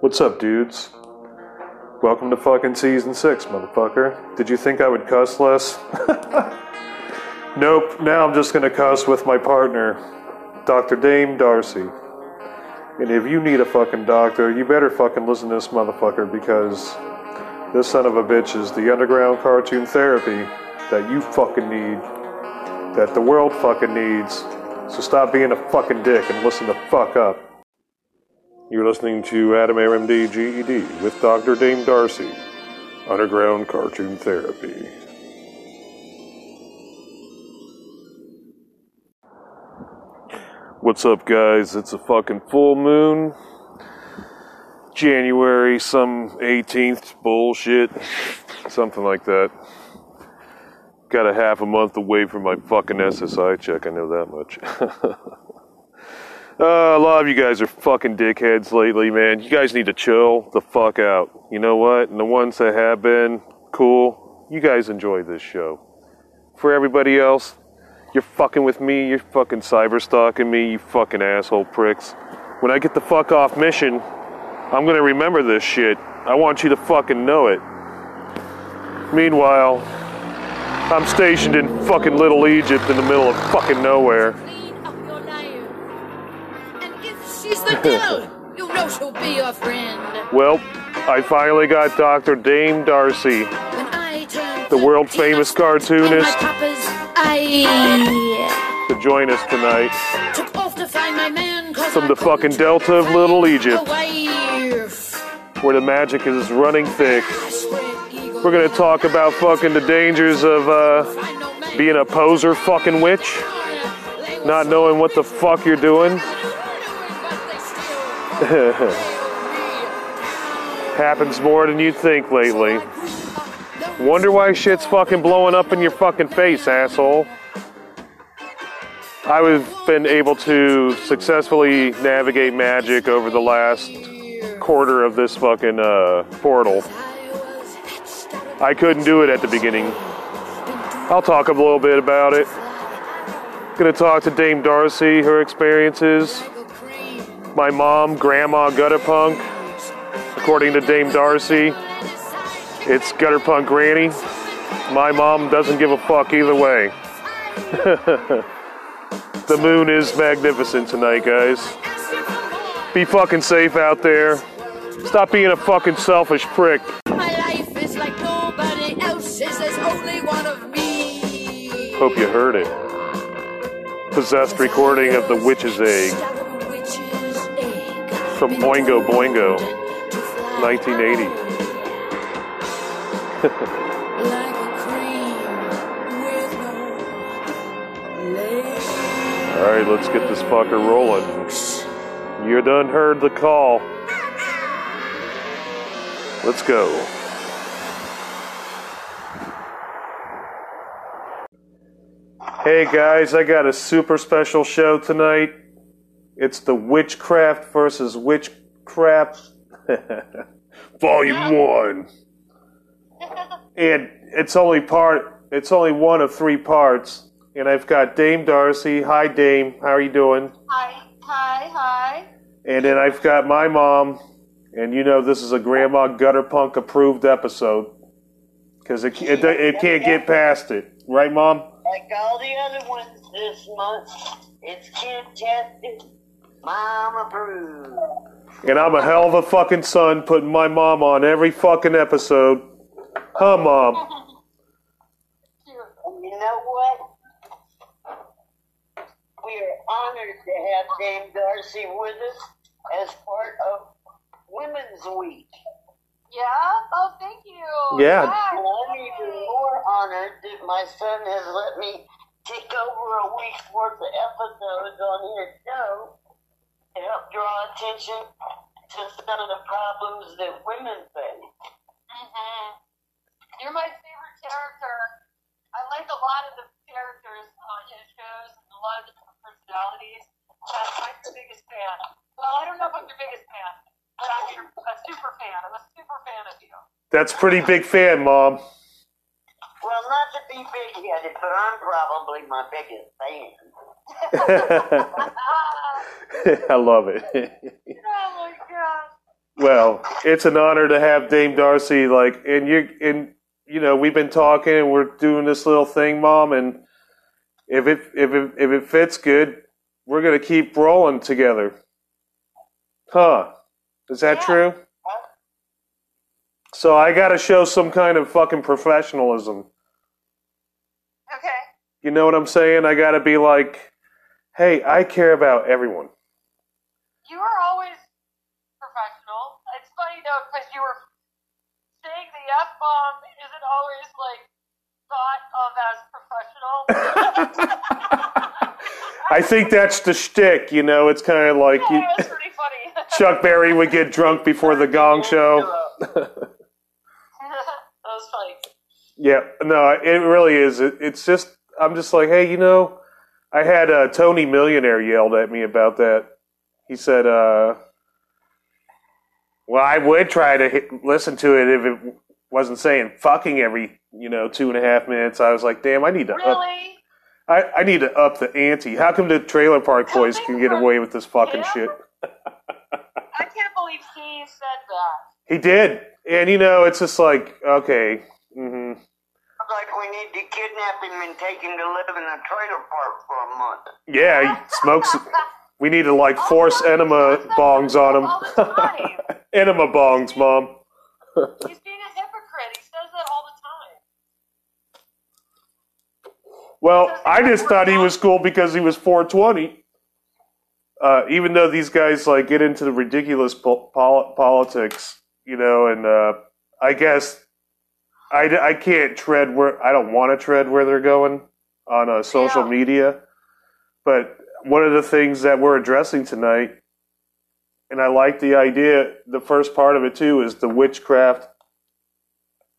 What's up, dudes? Welcome to fucking season six, motherfucker. Did you think I would cuss less? nope, now I'm just gonna cuss with my partner, Dr. Dame Darcy. And if you need a fucking doctor, you better fucking listen to this motherfucker because this son of a bitch is the underground cartoon therapy that you fucking need, that the world fucking needs. So stop being a fucking dick and listen the fuck up. You're listening to Adam RMD GED with Dr. Dame Darcy, Underground Cartoon Therapy. What's up, guys? It's a fucking full moon. January, some 18th bullshit. Something like that. Got a half a month away from my fucking SSI check, I know that much. Uh, a lot of you guys are fucking dickheads lately, man. You guys need to chill the fuck out. You know what? And the ones that have been cool, you guys enjoy this show. For everybody else, you're fucking with me, you're fucking cyber stalking me, you fucking asshole pricks. When I get the fuck off mission, I'm gonna remember this shit. I want you to fucking know it. Meanwhile, I'm stationed in fucking Little Egypt in the middle of fucking nowhere. The you know she'll be your friend. Well, I finally got Dr. Dame Darcy, The world famous cartoonist. My papa's eye. to join us tonight Took off to find my man 'cause From the fucking Delta of Little Egypt. where the magic is running thick. We're gonna talk about fucking the dangers of uh, Find no man. being a poser fucking witch, not knowing what the fuck you're doing. Happens more than you think lately. Wonder why shit's fucking blowing up in your fucking face, asshole. I've been able to successfully navigate magic over the last quarter of this fucking uh, portal. I couldn't do it at the beginning. I'll talk a little bit about it. Gonna talk to Dame Darcy, her experiences. My mom, Grandma Gutterpunk. According to Dame Darcy, it's Gutterpunk Granny. My mom doesn't give a fuck either way. the moon is magnificent tonight, guys. Be fucking safe out there. Stop being a fucking selfish prick. My life is like nobody else's. There's only one of me. Hope you heard it. Possessed recording of The Witch's Egg from Oingo Boingo, 1980. Like a cream with no legs. Alright, let's get this fucker rolling. You done heard the call. Let's go. Hey guys, I got a super special show tonight. It's the Witchcrap versus Witchcraft Volume 1. And it's only part it's only one of three parts. And I've got Dame Darcy. Hi Dame, how are you doing? Hi, hi, hi. And then I've got my mom, and you know this is a Grandma Gutter Punk approved episode because it, it it can't get past it, right, Mom? Like all the other ones this month, it's kid tested, mom approved. And I'm a hell of a fucking son putting my mom on every fucking episode. Huh, Mom? And you know what? We are honored to have Dame Darcy with us as part of Women's Week. Yeah? Oh, thank you. Yeah. And I'm even more honored that my son has let me take over a week's worth of episodes on his show to help draw attention to some of the problems that women face. hmm You're my favorite character. I like a lot of the characters on his shows and a lot of the different personalities. But I'm your biggest fan. Well, I don't know if I'm your biggest fan, but I'm your, a super fan. I'm a super fan of you. That's pretty big fan, Mom. Well, not to be big headed, but I'm probably my biggest fan. I love it. oh my god. Well, it's an honor to have Dame Darcy. Like, and you and you know, we've been talking. and We're doing this little thing, Mom, and if it if it if it fits good, we're gonna keep rolling together. Huh? Is that Yeah. true? So I got to show some kind of fucking professionalism. Okay. You know what I'm saying? I got to be like, hey, I care about everyone. You are always professional. It's funny though, because you were saying the F bomb isn't always like thought of as professional. I think that's the shtick. You know, it's kind of like yeah, that's pretty funny. Chuck Barris would get drunk before the Gong Show. that was funny. Yeah, no, it really is. It, it's just, I'm just like, hey, you know, I had uh, Tony Millionaire yelled at me about that. He said, uh, well, I would try to hit, listen to it if it wasn't saying fucking every, you know, two and a half minutes. I was like, damn, I need to up, Really? I, I need to up the ante. How come the Trailer Park Boys can get away with this fucking Yeah. shit? I can't believe he said that. He did, and you know, it's just like, okay, hmm Like we need to kidnap him and take him to live in a trailer park for a month. yeah, he smokes. We need to like force enema bongs on him. All the time. enema bongs, mom. He's being a hypocrite. He says that all the time. Well, I just thought he was cool because he was 420. Uh, even though these guys like get into the ridiculous po- pol- politics, you know, and uh, I guess I, I can't tread where I don't want to tread where they're going on uh, social Yeah. media. But one of the things that we're addressing tonight, and I like the idea, the first part of it too, is the witchcraft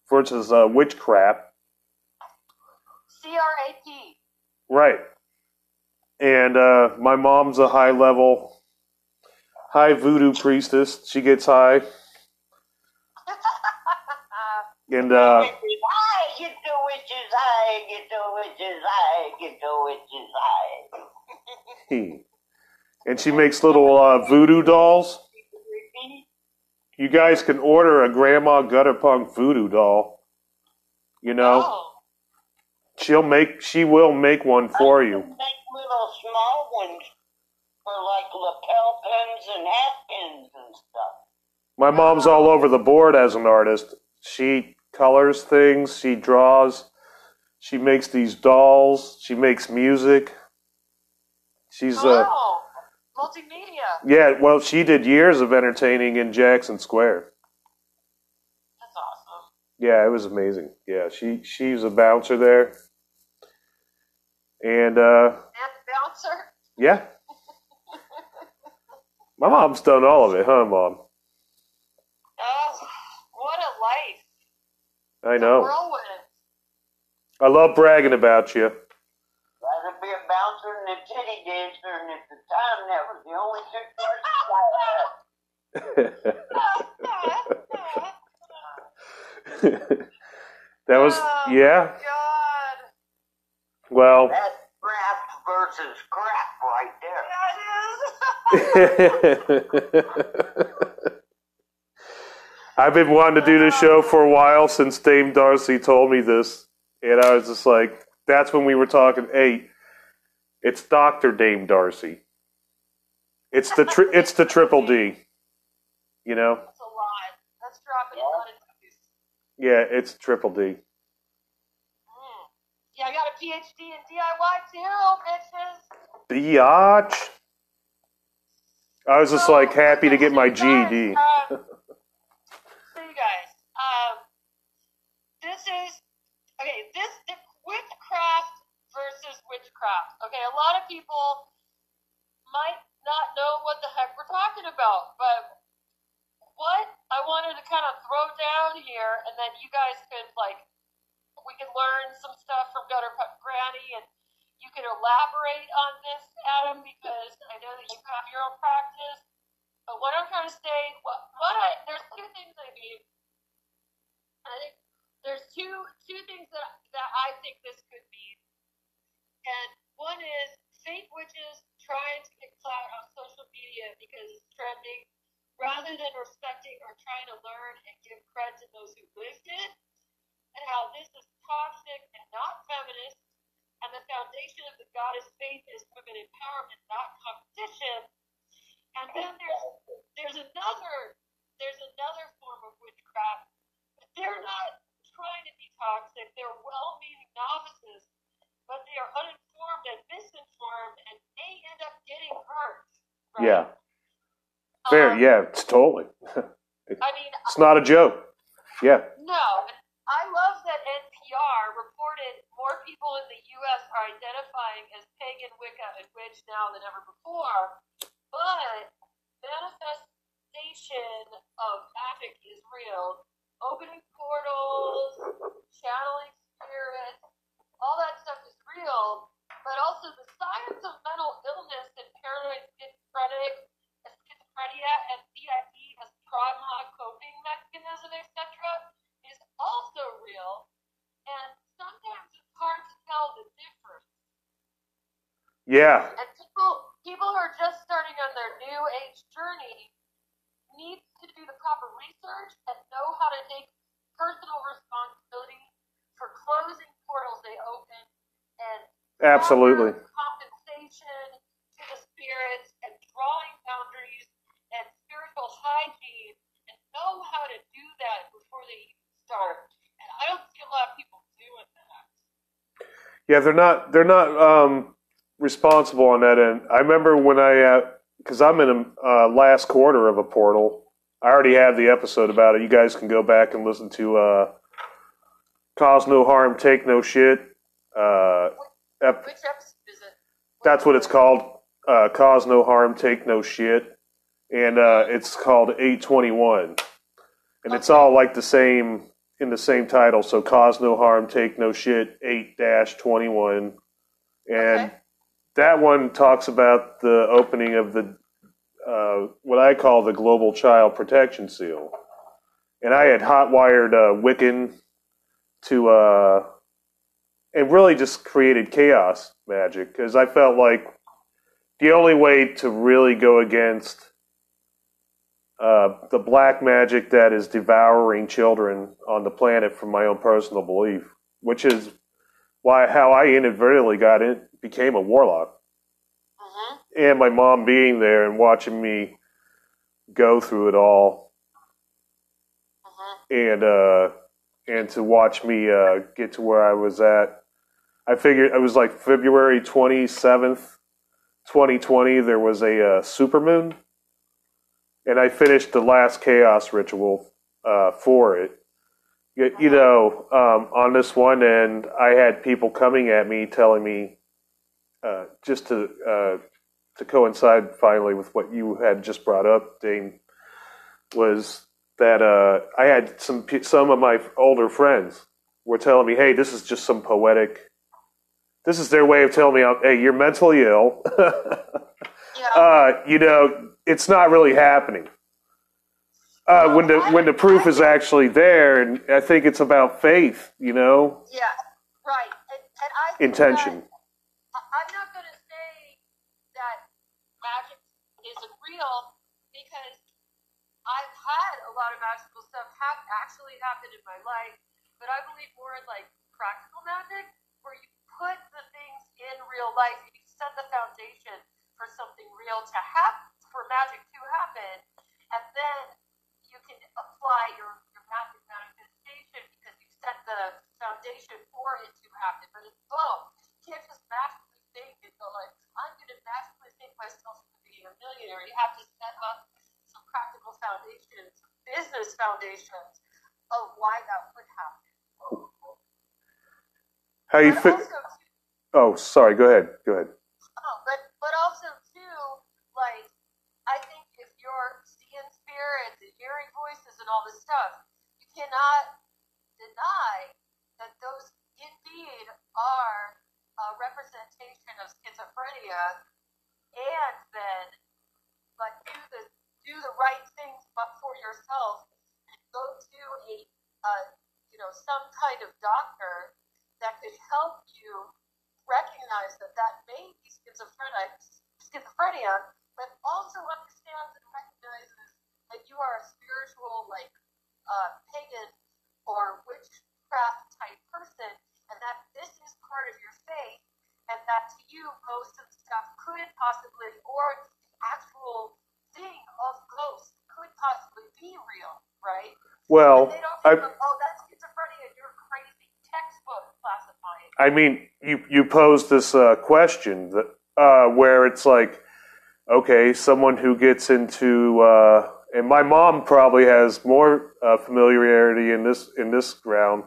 versus uh, witchcrap. C R A P. Right. And uh, my mom's a high level, high voodoo priestess. She gets high. And uh, I get the witch's eye, get the witch's eye, get the witch's eye. and she makes little uh, voodoo dolls. You guys can order a grandma gutter punk voodoo doll. You know, Oh. she'll make, she will make one for you. Make little small ones for like lapel pins and hat pins and stuff. My mom's all over the board as an artist. She colors things, she draws, she makes these dolls, she makes music. She's uh Oh. Multimedia. yeah, well she did years of entertaining in Jackson Square. That's awesome. Yeah, it was amazing. Yeah, she she's a bouncer there. And uh And bouncer. yeah. My mom's done all of it, huh, mom? Oh, what a life. I know. I love bragging about you. Rather be a bouncer than a titty dancer, and at the time that was the only two choices I had. that was Oh, yeah. God. Well, That's craft versus crap right there. That is. I've been wanting to do this show for a while since Dame Darcy told me this, and I was just like, that's when we were talking. Hey, it's Doctor Dame Darcy. It's the tri- it's the triple D. You know, That's a lot. That's dropping a lot of D's. yeah, it's triple D. Mm. Yeah, I got a PhD in DIY too, bitches. Biatch. I was just So, like happy to get my GED. Guys, um, this is okay. This the witchcraft versus witchcraft. Okay, a lot of people might not know what the heck we're talking about, but what I wanted to kind of throw down here, and then you guys could like we can learn some stuff from Gutter Punk Granny, and you can elaborate on this, Adam, because I know that you have your own practice. But what I'm trying to say, what, what I there's two things I mean. I think there's two two things that that I think this could be, and one is fake witches trying to get clout on social media because it's trending, rather than respecting or trying to learn and give credit to those who lived it, and how this is toxic and not feminist, and the foundation of the goddess faith is women empowerment, not competition. And then there's there's another there's another form of witchcraft, but they're not trying to be toxic. They're well-meaning novices, but they are uninformed and misinformed, and they end up getting hurt. right? Yeah. Fair. Um, Yeah. It's totally. I mean, It's not a joke. Yeah. No, I love that NPR reported more people in the U.S. are identifying as pagan, Wicca, and witch now than ever before. But manifestation of magic is real. Opening portals, channeling spirits, all that stuff is real. But also the science of mental illness and paranoid schizophrenic, schizophrenia, and CIE as trauma coping mechanism, etc is also real, and sometimes it's hard to tell the difference. Yeah. And people people who are just starting on their new age journey need to do the proper research and know how to take personal responsibility for closing portals they open and Absolutely. compensation to the spirits and drawing boundaries and spiritual hygiene and know how to do that before they even start. And I don't see a lot of people doing that. Yeah, they're not they're not um, responsible on that end. I remember when I because I'm in a uh, last quarter of a portal. I already have the episode about it. You guys can go back and listen to uh, "Cause No Harm, Take No Shit." Uh, ep- Which episode is it? that's what it's called. Uh, "Cause No Harm, Take No Shit," and uh, it's called 821, and it's all like the same in the same title. So "Cause No Harm, Take No Shit" 8-21, and Okay. That one talks about the opening of the uh, what I call the Global Child Protection Seal, and I had hotwired uh, Wiccan to uh, and really just created chaos magic because I felt like the only way to really go against uh, the black magic that is devouring children on the planet from my own personal belief, which is why how I inadvertently got in became a warlock. Mm-hmm. and my mom being there and watching me go through it all. Mm-hmm. and uh and to watch me uh get to where I was at I figured it was like February 27th 2020 there was a uh, supermoon. And I finished the last chaos ritual uh for it. You, you know um on this one end I had people coming at me telling me uh, just to uh, to coincide finally with what you had just brought up, Dame, was that uh, I had some some of my older friends were telling me, "Hey, this is just some poetic. This is their way of telling me, hey, you're mentally ill. Yeah. uh, you know, it's not really happening." Uh, when the when the proof is actually there, and I think it's about faith, you know, yeah. Right. And, and I intention. that- I- I'm not going to say that magic isn't real because I've had a lot of magical stuff have actually happen in my life, but I believe more in like practical magic where you put the things in real life you set the foundation for something real to happen, for magic to happen, and then you can apply your, your magic manifestation because you set the foundation for it to happen. But it's both. You can't just magically think and go like, I'm going to magically think myself into millionaire. You have to set up some practical foundations, business foundations of why that would happen. How you fit? Oh, sorry. Go ahead. Go ahead. Oh, but but also too, like I think if you're seeing spirits and hearing voices and all this stuff, you cannot deny that those indeed are a representation of schizophrenia, and then but do the do the right things but for yourself. Go to a uh, you know some kind of doctor that could help you recognize that that may be schizophrenic, schizophrenia, but also understands and recognizes that you are a spiritual, like, uh, pagan or witchcraft type person, and that this is part of your faith, and that to you, most of the stuff could possibly, or actual thing of ghosts could possibly be real, right? Well, they don't I, think, oh, that's schizophrenia, you're crazy. Textbook classifying. I mean, you you posed this uh, question that uh, where it's like, okay, someone who gets into, uh, and my mom probably has more uh, familiarity in this in this ground,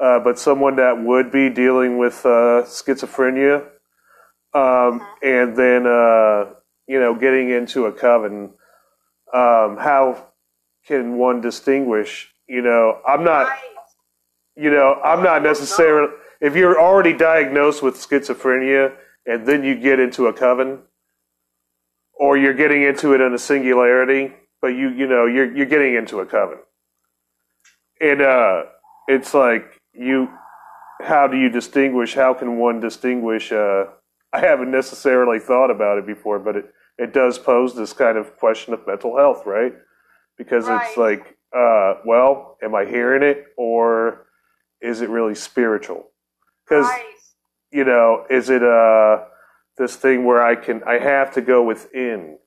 uh, but someone that would be dealing with uh, schizophrenia, um, and then uh, you know getting into a coven, um, how can one distinguish? You know, I'm not you know, I'm not necessarily. If you're already diagnosed with schizophrenia and then you get into a coven, or you're getting into it in a singularity, but you you know you're you're getting into a coven, and uh, it's like you. How do you distinguish? How can one distinguish? Uh, I haven't necessarily thought about it before, but it it does pose this kind of question of mental health, right? Because it's like, uh, well, am I hearing it or is it really spiritual? Because Right. you know, is it uh this thing where I can I have to go within?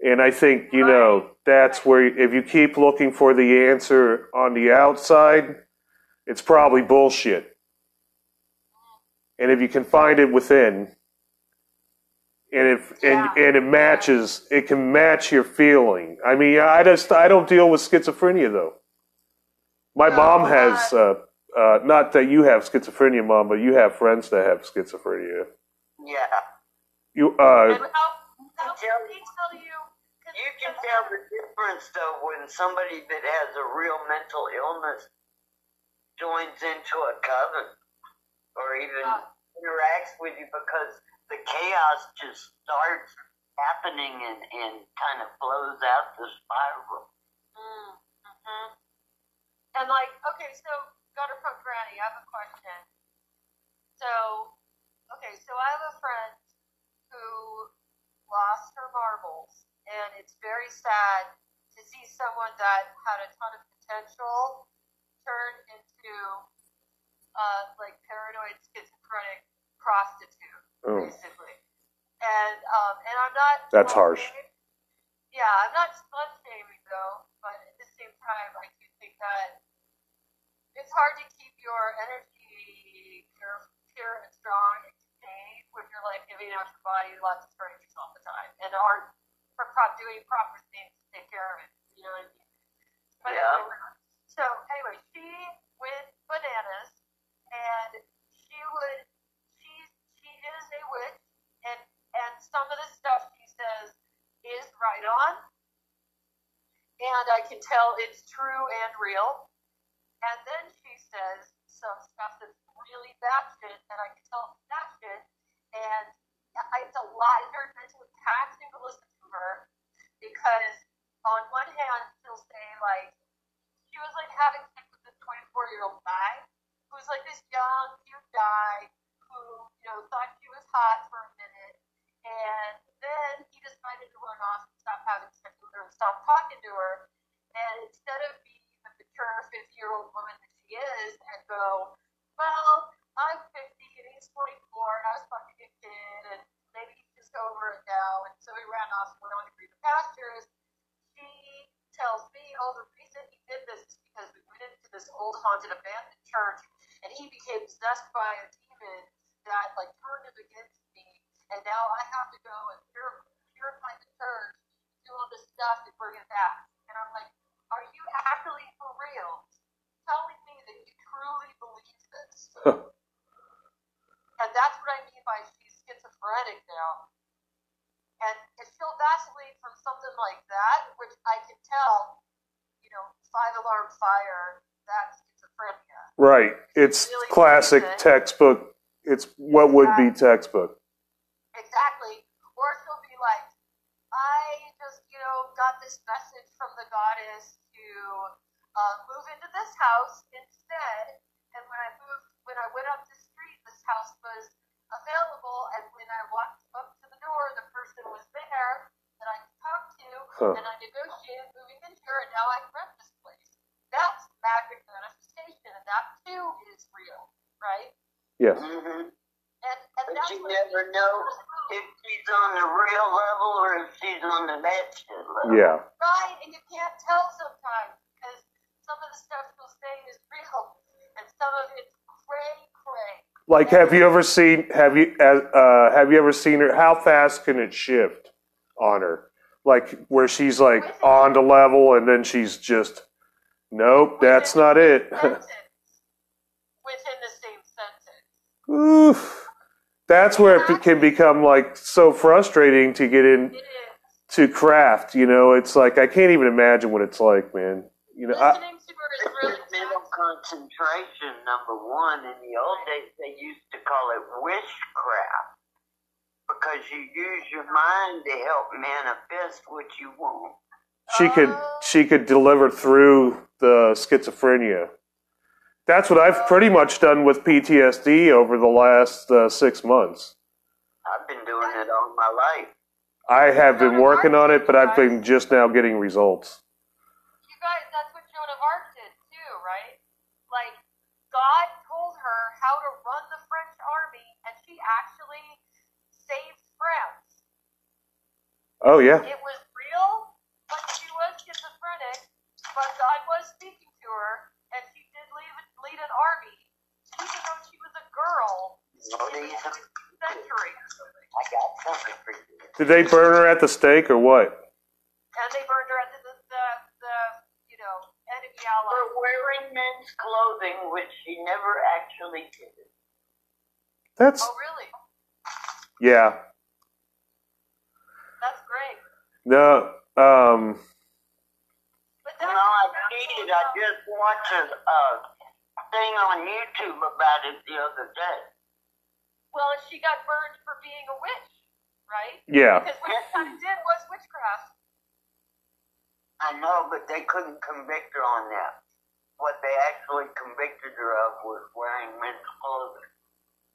And I think you know that's where if you keep looking for the answer on the outside, it's probably bullshit. And if you can find it within, and if and, Yeah. and it matches, it can match your feeling. I mean, I just I don't deal with schizophrenia though. My No, mom has uh, uh, not that you have schizophrenia, mom, but you have friends that have schizophrenia. Yeah. You uh, And how, how tell- can they tell you? 'cause- You can tell the difference though when somebody that has a real mental illness joins into a coven or even Uh. interacts with you because the chaos just starts happening and, and kind of flows out the spiral. Mm, mhm. And like, okay, so got Gutter Punk Granny, I have a question. So, okay, so I have a friend who lost her marbles, and it's very sad to see someone that had a ton of potential turn into uh, like paranoid schizophrenic prostitute, oh, basically. And um, and I'm not. That's harsh. Yeah, I'm not slut shaming though, but at the same time, I do think that it's hard to keep your energy pure, pure and strong and contained when you're like giving out your body lots of strangers all the time and aren't for prop doing proper things to take care of it. You know what I mean? But Yeah. anyway, so anyway, she went bananas and she would she she is a witch and and some of the stuff she says is right on and I can tell it's true and real. And then she says some stuff that's really batshit, and I can tell it's batshit. And it's a lot. It turns into a taxing to listen to her because on one hand she'll say like she was like having sex with this 24 year old guy who's like this young cute guy who you know thought she was hot for a minute and then he decided to run off and stop having sex with her and stop talking to her. And instead of being the mature 50 year old woman that she is and go, well, I'm 50 and he's 44 and I was fucking a kid and maybe he's just over it now. And so he ran off and went on to greener pastures. She tells me, oh, the reason he did this is because we went into this old haunted abandoned church and he became possessed by a demon that like turned it against me and now I have to go and purify the church, do all this stuff, and bring it back. And I'm like, are you actually for real telling me that you truly believe this? and that's what I mean by she's schizophrenic now. And if she'll vacillate from something like that, which I can tell, you know, five alarm fire, that's schizophrenia. right. It's Really classic it. textbook. It's what would be textbook. Exactly. Or she'll be like, I just, you know, got this message from the goddess to uh, move into this house instead. And when I moved, when I went up the street, this house was available. And when I walked up to the door, the person was there that I could talk to. Huh. And I negotiated moving into here and now I can rent this place. That's magic manifestation, and that too is real, right? Yes. hmm And and But you what never know if she's on the real level or if she's on the bad level. Yeah. right, and you can't tell sometimes because some of the stuff she'll say is real, and some of it's cray cray. Like, have you ever seen? Have you? Uh, have you ever seen her? How fast can it shift on her? Like where she's like on the level, and then she's just, nope, that's not it. Sentence within the same sentence. Oof. That's where it can become like so frustrating to get in to craft. You know, it's like I can't even imagine what it's like, man. You know, I, Listening to her is It's really mental concentration, number one. In the old days, they used to call it witchcraft because you use your mind to help manifest what you want. she could she could deliver through the schizophrenia. That's what I've pretty much done with PTSD over the last uh, six months. I've been doing it all my life. I have been working on it, but I've been just now getting results. You guys, that's what Joan of Arc did too, right? Like, God told her how to run the French army, and she actually saved France. Oh yeah, It was real, but she was schizophrenic, but God was speaking to her, and she did lead, lead an army, even though she was a girl Oh, in the 16th century. I got something for you. did they burn her at the stake or what? And they burned her at the, the, the, the you know, enemy For wearing men's clothing, which she never actually did. That's Oh, really? yeah. That's great. No, um, But No, I that's cheated. I just watched a uh, thing on YouTube about it the other day. Well, she got burned for being a witch, right? yeah. Because what she kind of did was witchcraft. I know, but they couldn't convict her on that. What they actually convicted her of was wearing men's clothing.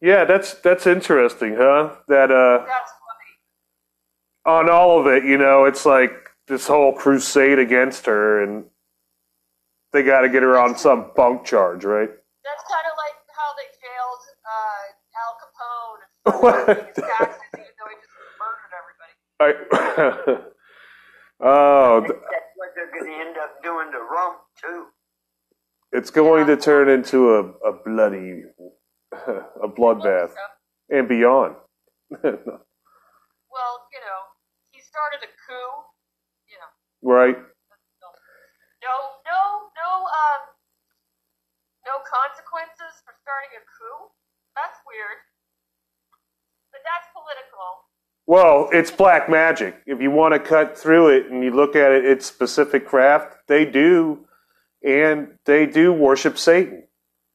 Yeah, that's that's interesting, huh? That uh That's funny. on all of it, you know, it's like this whole crusade against her and they got to get her on some bunk charge, right? That's kind of like how they jailed uh, Al Capone for taxes, even though he just murdered everybody. I Oh, I think that's what they're going to end up doing to Rump, too. it's going to turn into a, a bloody a bloodbath and beyond. Well, you know, he started a coup. You know, right? no, no, no, um, no consequences for starting a coup. That's weird. But that's political. Well, it's black magic. If you want to cut through it and you look at it, its specific craft, they do, and they do worship Satan.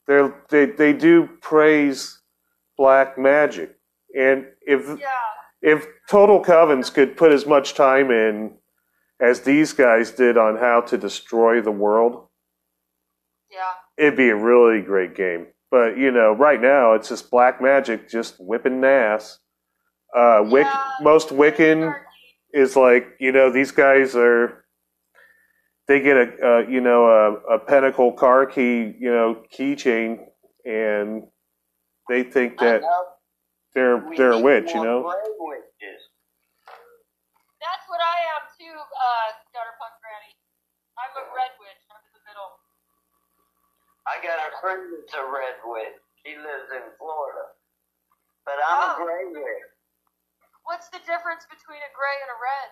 They're, they they do praise black magic, and if Yeah. if Total Covens could put as much time in as these guys did on how to destroy the world, Yeah. it'd be a really great game. But you know, right now it's just black magic, just whipping ass. Uh, Wick, most Wiccan is like you know these guys are they get a uh, you know a, a pentacle car key you know keychain and they think that they're We they're a witch you know. That's what I am too, uh, Gutter Punk Granny. I'm a red witch. I'm in the middle. I got a friend that's a red witch. She lives in Florida. But I'm Oh. a gray witch. What's the difference between a gray and a red?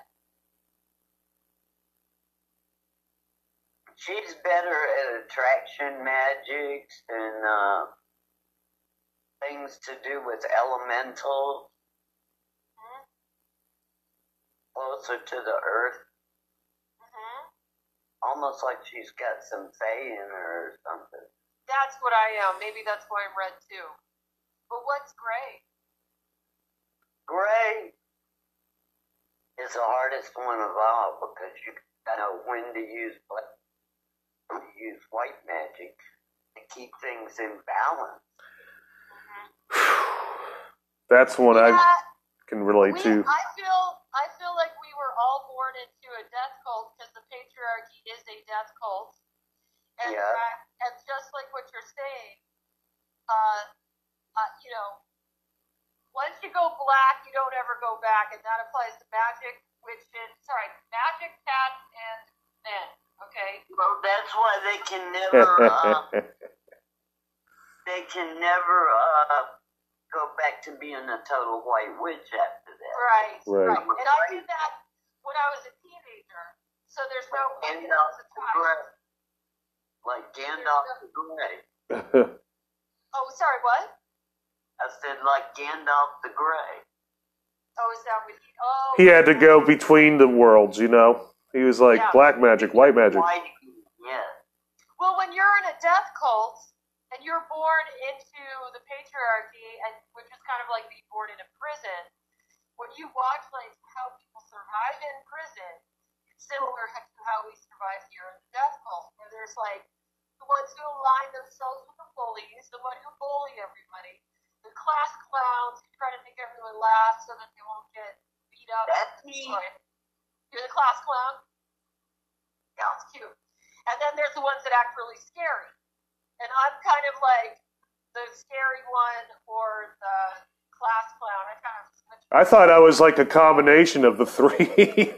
She's better at attraction magics and uh, things to do with elementals, Hmm? closer to the earth. Almost like she's got some fae in her or something. That's what I am. Maybe that's why I'm red too. But what's gray? Gray is the hardest one of all because you gotta know when to use black, when to use white magic to keep things in balance. that's one I can relate we, to I feel I feel like we were all born into a death cult because the patriarchy is a death cult. And, Yeah. that- and just like what you're saying, uh, uh, you know, once you go black, you don't ever go back, and that applies to magic, witches, sorry, magic, cats, and men. Okay. Well, that's why they can never, uh, they can never uh, go back to being a total white witch after that. Right, Right. right. And I did that when I was a teenager. So there's no Gandalf evidence the. Grey. Like Gandalf the Grey. Oh, sorry, what? I said like Gandalf the Grey. Oh, is that what he? Oh, he had to go between the worlds, you know. He was like Yeah. black magic, white magic. White, yeah. Well, when you're in a death cult and you're born into the patriarchy, and which is kind of like being born in a prison, when you watch like how people survive in prison, it's similar to how we survive here in the death cult, where there's like the ones who align themselves with the bullies, the one who bully everybody, the class clowns who try to make everyone laugh so that they won't get beat up. That's me. Sorry. You're the class clown? Yeah, it's cute. And then there's the ones that act really scary. And I'm kind of like the scary one or the class clown. I kind of. I thought I was like a combination of the three.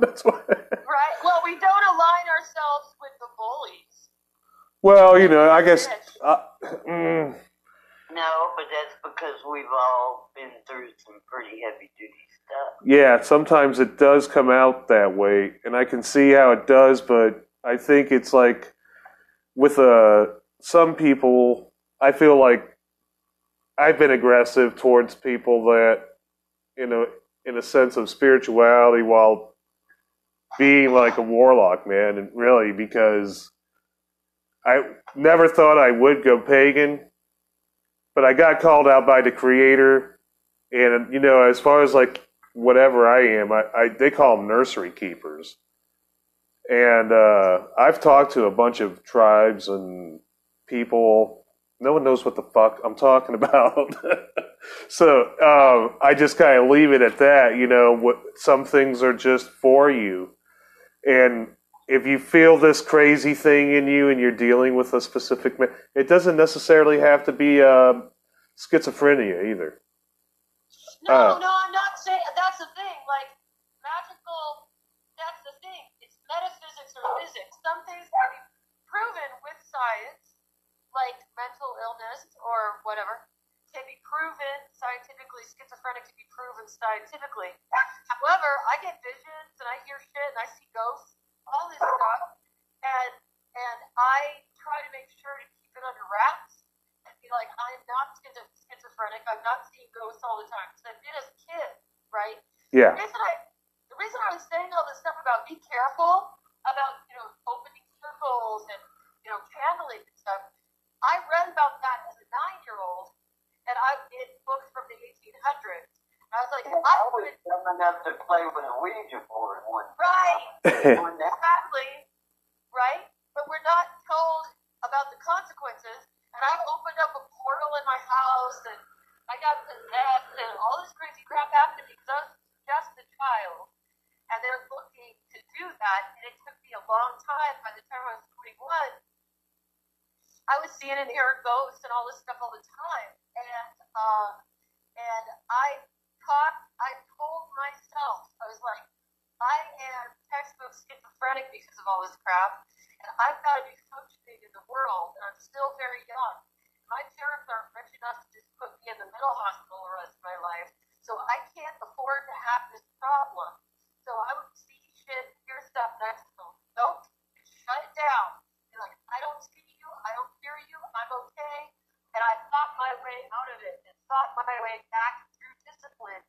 That's why. Right? Well, we don't align ourselves with the bullies. Well, you know, I guess. Uh, mm, No, but that's because we've all been through some pretty heavy duty stuff. yeah, sometimes it does come out that way, and I can see how it does, but I think it's like with uh, some people, I feel like I've been aggressive towards people that, you know, in a sense of spirituality while being like a warlock, man, and really because I never thought I would go pagan, but I got called out by the creator, and you know, as far as like whatever I am, I, I they call them nursery keepers, and uh, I've talked to a bunch of tribes and people. No one knows what the fuck I'm talking about. so um, I just kind of leave it at that. You know, what some things are just for you, and if you feel this crazy thing in you and you're dealing with a specific, ma- it doesn't necessarily have to be uh, schizophrenia either. No, Uh. no, I'm not saying that's the thing. Like magical, that's the thing. It's metaphysics or physics. Some things can be proven with science, like mental illness or whatever, can be proven scientifically. Schizophrenic can be proven scientifically. However, I get visions and I hear shit and I see ghosts, all this stuff, and and I try to make sure to keep it under wraps and be like, I'm not schizo- schizophrenic. I'm not seeing ghosts all the time. Because I did as a kid, right? Yeah. The reason I, the reason I was saying all this stuff about be careful about you know opening circles and you know channeling and stuff. I read about that as a nine-year-old, and I in books from the 1800s. And I was like, I I was would dumb enough to play with a Ouija board one right. one. Exactly. Right? But we're not told about the consequences. And I opened up a portal in my house and I got possessed and all this crazy crap happened to me because I was just a child. And they're looking to do that. And it took me a long time. By the time I was 21, I was seeing and hearing ghosts and all this stuff all the time. And um, and I taught, I told myself, I was like, I am textbook schizophrenic because of all this crap, and I've got to be functioning in the world, and I'm still very young. My parents aren't rich enough to just put me in the mental hospital the rest of my life, so I can't afford to have this problem. So I would see shit, hear stuff, and I just go, nope, shut it down. You're like, I don't see you, I don't hear you, I'm okay. And I thought my way out of it and thought my way back through discipline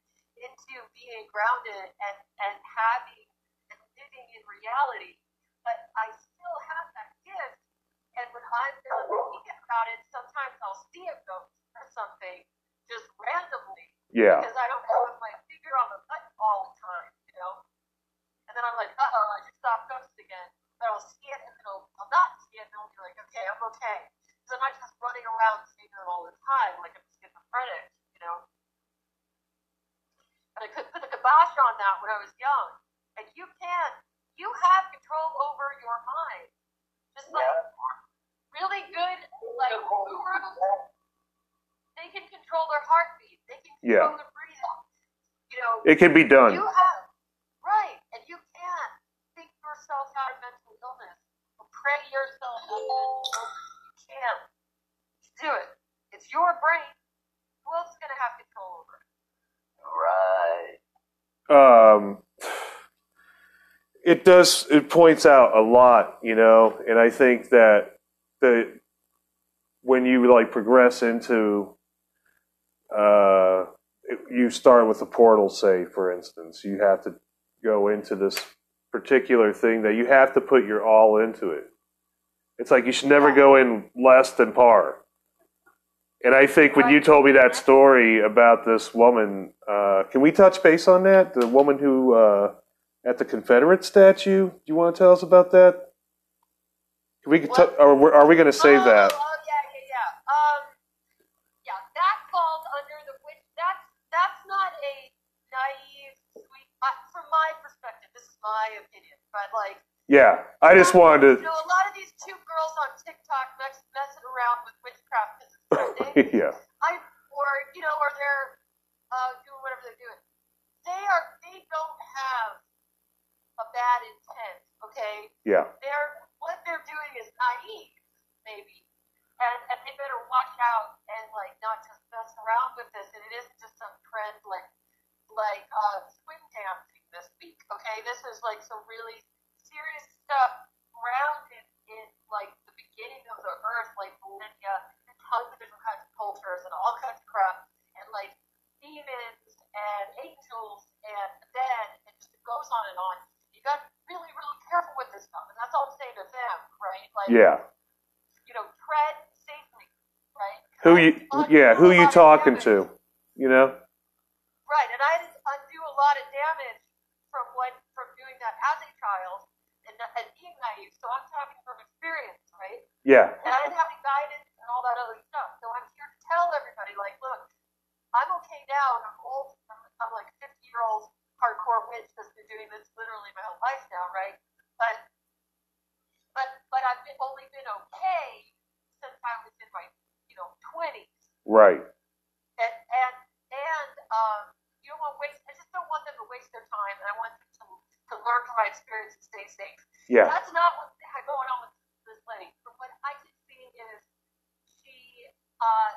into being grounded and, and having and living in reality. But I still have that gift. And when I'm done thinking about it, sometimes I'll see a ghost or something just randomly Yeah. because I don't have my finger on the button all the time, you know? And then I'm like, uh oh, I just saw ghosts again. But I'll see it and then I'll, I'll not see it and I'll be like, okay, I'm okay. Because I'm not just running around seeing them all the time like I'm schizophrenic, you know? and I could put the kibosh on that when I was young. And you can't. you have control over your mind. Just like yeah. really good, like gurus, they can control their heartbeat. They can control yeah. their breathing. You know, it can be done. You have right, and you can't think yourself out of mental illness or pray yourself out of mental illness. You can't do it. It's your brain. It does it points out a lot, you know, and I think that the when you like progress into uh, you start with the portal, say for instance, you have to go into this particular thing that you have to put your all into it. It's like you should never go in less than par. And I think when you told me that story about this woman, uh, can we touch base on that? The woman who uh, at the Confederate statue. Do you want to tell us about that? Can we, t- or are we going to save oh, that? Oh yeah, yeah, yeah. Um, yeah, that falls under the which that's that's not a naive, sweet. Uh, from my perspective, this is my opinion, but like Yeah, I just wanted to. You know, a lot of these cute girls on TikTok mess, messing around with witchcraft because it's trending. yeah, I or you know, or they're uh, doing whatever they're doing. They are they don't have bad intent. Okay, yeah, they're what they're doing is naive, maybe, and and they better watch out and like not just mess around with this. And it isn't just some trend like like uh, swing dancing this week. Okay, this is like some really serious stuff grounded in like the beginning of the earth, like millennia, and tons of different kinds of cultures and all kinds of crap, and like demons and angels and the dead, and just it goes on and on. You got to be really, really careful with this stuff, and that's all I'm saying to them, right? Like, yeah. you know, tread safely, right? Who you? Yeah, who you talking to? You know? Right, and I didn't undo a lot of damage from what from doing that as a child and, and being naive. So I'm talking from experience, right? Yeah, And I didn't have any guidance and all that other stuff. So I'm here to tell everybody, like, look, I'm okay now, and I'm old. I'm, I'm like 50 year old hardcore witch that's been doing this literally my whole life now, right? But but but I've been, only been okay since I was in my you know 20s right. and and and um, you don't want to waste. I just don't want them to waste their time, and I want them to to learn from my experience and stay safe. Yeah, That's not what's going on with this lady. From what I can see is she uh,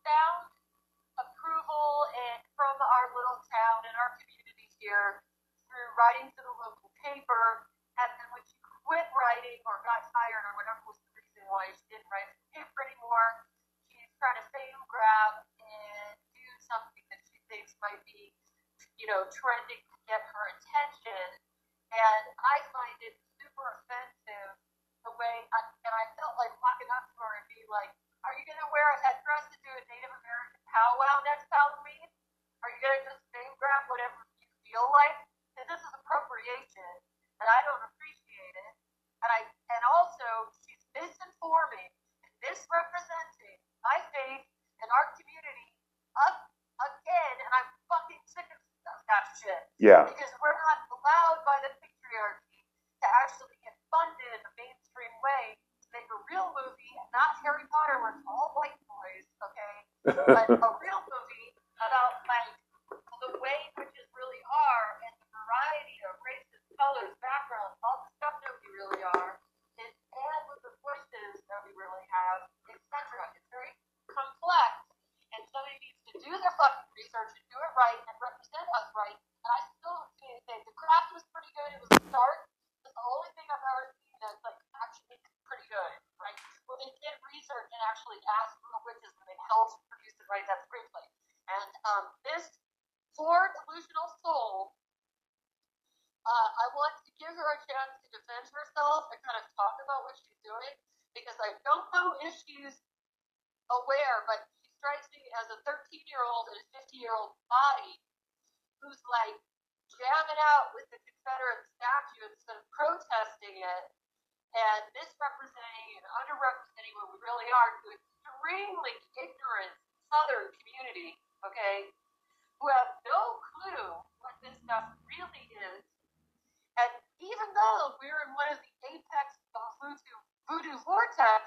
found approval and from our little town and our community here through writing to the local paper, and then when she quit writing or got tired or whatever was the reason why she didn't write for the paper anymore, she's trying to fame grab and do something that she thinks might be, you know, trending to get her attention. And I find it super offensive the way, I, and I felt like walking up to her and being like, "Are you gonna wear a headdress to do a Native American powwow next Halloween? Are you gonna just name grab whatever feel like? This is appropriation, and I don't appreciate it. And I, and also, she's misinforming and misrepresenting my faith and our community up again, and I'm fucking sick of that shit yeah, because we're not allowed by the patriarchy to actually get funded in a mainstream way to make a real movie, not Harry Potter where it's all white boys, okay? But a real movie about like colors, backgrounds, all the stuff that we really are, and and with the voices that we really have, etc. It's very complex, and somebody needs to do their fucking research and do it right and represent us right. And I still see anything. The craft was pretty good. It was a start. It's the only thing I've ever seen that's like actually pretty good, right? When they did research and actually asked real witches and they helped produce it right, that's a great. And um, this poor delusional soul, uh, I want to give her a chance to defend herself and kind of talk about what she's doing because I don't know if she's aware, but she strikes me as a 13 year old and a 50 year old body who's like jamming out with the Confederate statue instead of protesting it and misrepresenting and underrepresenting what we really are to an extremely ignorant Southern community, okay, who have no clue what this stuff really is even though we're in one of the apex of voodoo, voodoo vortex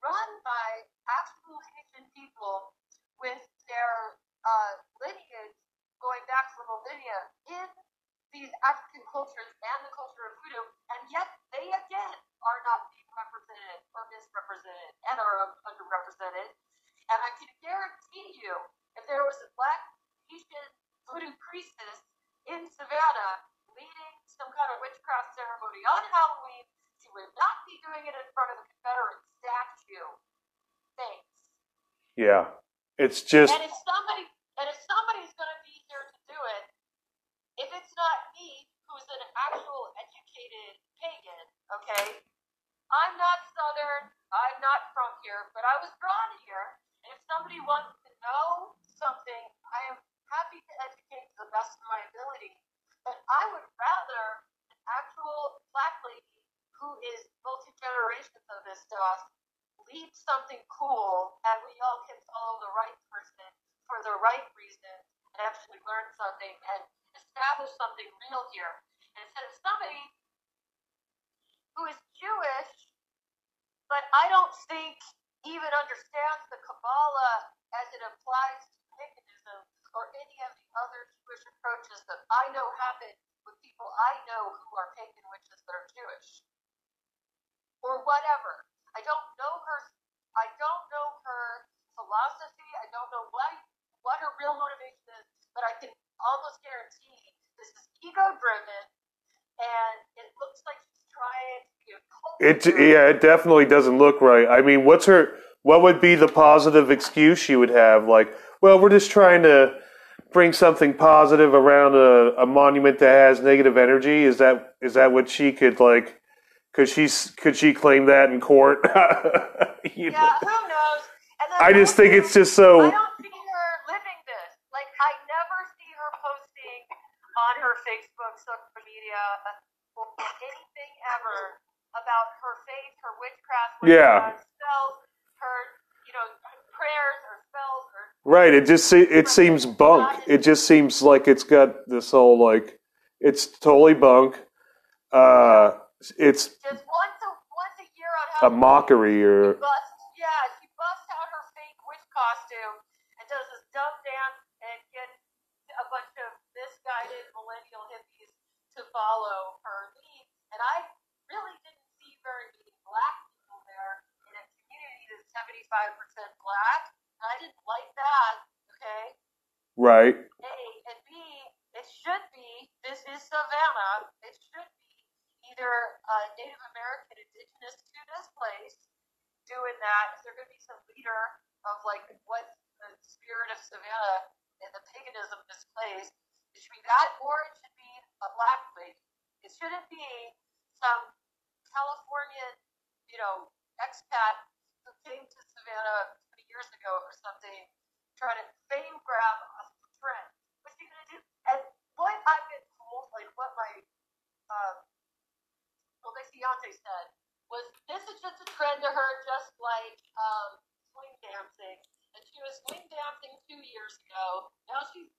run by actual Haitian people with their uh, lineage going back from millennia in these African cultures and the culture of voodoo, and yet they again are not being represented or misrepresented and are underrepresented. And I can guarantee you, if there was a black Haitian voodoo priestess in Savannah leading some kind of witchcraft ceremony on Halloween, she would not be doing it in front of the Confederate statue. Thanks. Yeah. It's just And if somebody and if somebody's going to be here to do it, if it's not me, who's an actual educated pagan, okay? I'm not Southern. I'm not from here, but I was drawn here. And if somebody wants to know something, I am happy to educate to the best of my ability. But I would rather an actual black lady who is multi generations of this stuff lead something cool and we all can follow the right person for the right reason and actually learn something and establish something real here. Instead of somebody who is Jewish, but I don't think even understands the Kabbalah as it applies to paganism or any of other Jewish approaches that I know happen with people I know who are pagan witches that are Jewish or whatever. I don't know her. I don't know her philosophy. I don't know what what her real motivation is, but I can almost guarantee this is ego driven, and it looks like she's trying to be a cult. it yeah, it definitely doesn't look right. I mean, what's her what would be the positive excuse she would have like, well, we're just trying to bring something positive around a, a monument that has negative energy. Is that is that what she could like could she could she claim that in court? You know? Yeah, who knows? And I just think it's just so. I don't see her living this. Like I never see her posting on her Facebook, social media, or anything ever about her faith, her witchcraft, Yeah. spells, her you know prayers or spells Right. It just se- it seems bunk. It just seems like it's got this whole like it's totally bunk. Uh, it's just once a once a year on a Halloween. mockery She or busts, yeah, she busts out her fake witch costume and does this dumb dance and gets a bunch of misguided millennial hippies to follow her lead. And I really didn't see very many black people there in a community that's 75% black. I didn't like that, okay? right. A and B, it should be, this is Savannah, it should be either a Native American indigenous to this place doing that. Is there going to be some leader of like what the spirit of Savannah and the paganism of this place? It should be that, or it should be a black lady. It shouldn't be some Californian, you know, expat who came to Savannah 20 years ago or something, trying to fame grab a trend. What's he gonna do? And what I've been told, like what my um, well, my fiance said, was this is just a trend to her, just like um, swing dancing. And she was swing dancing two years ago. Now she's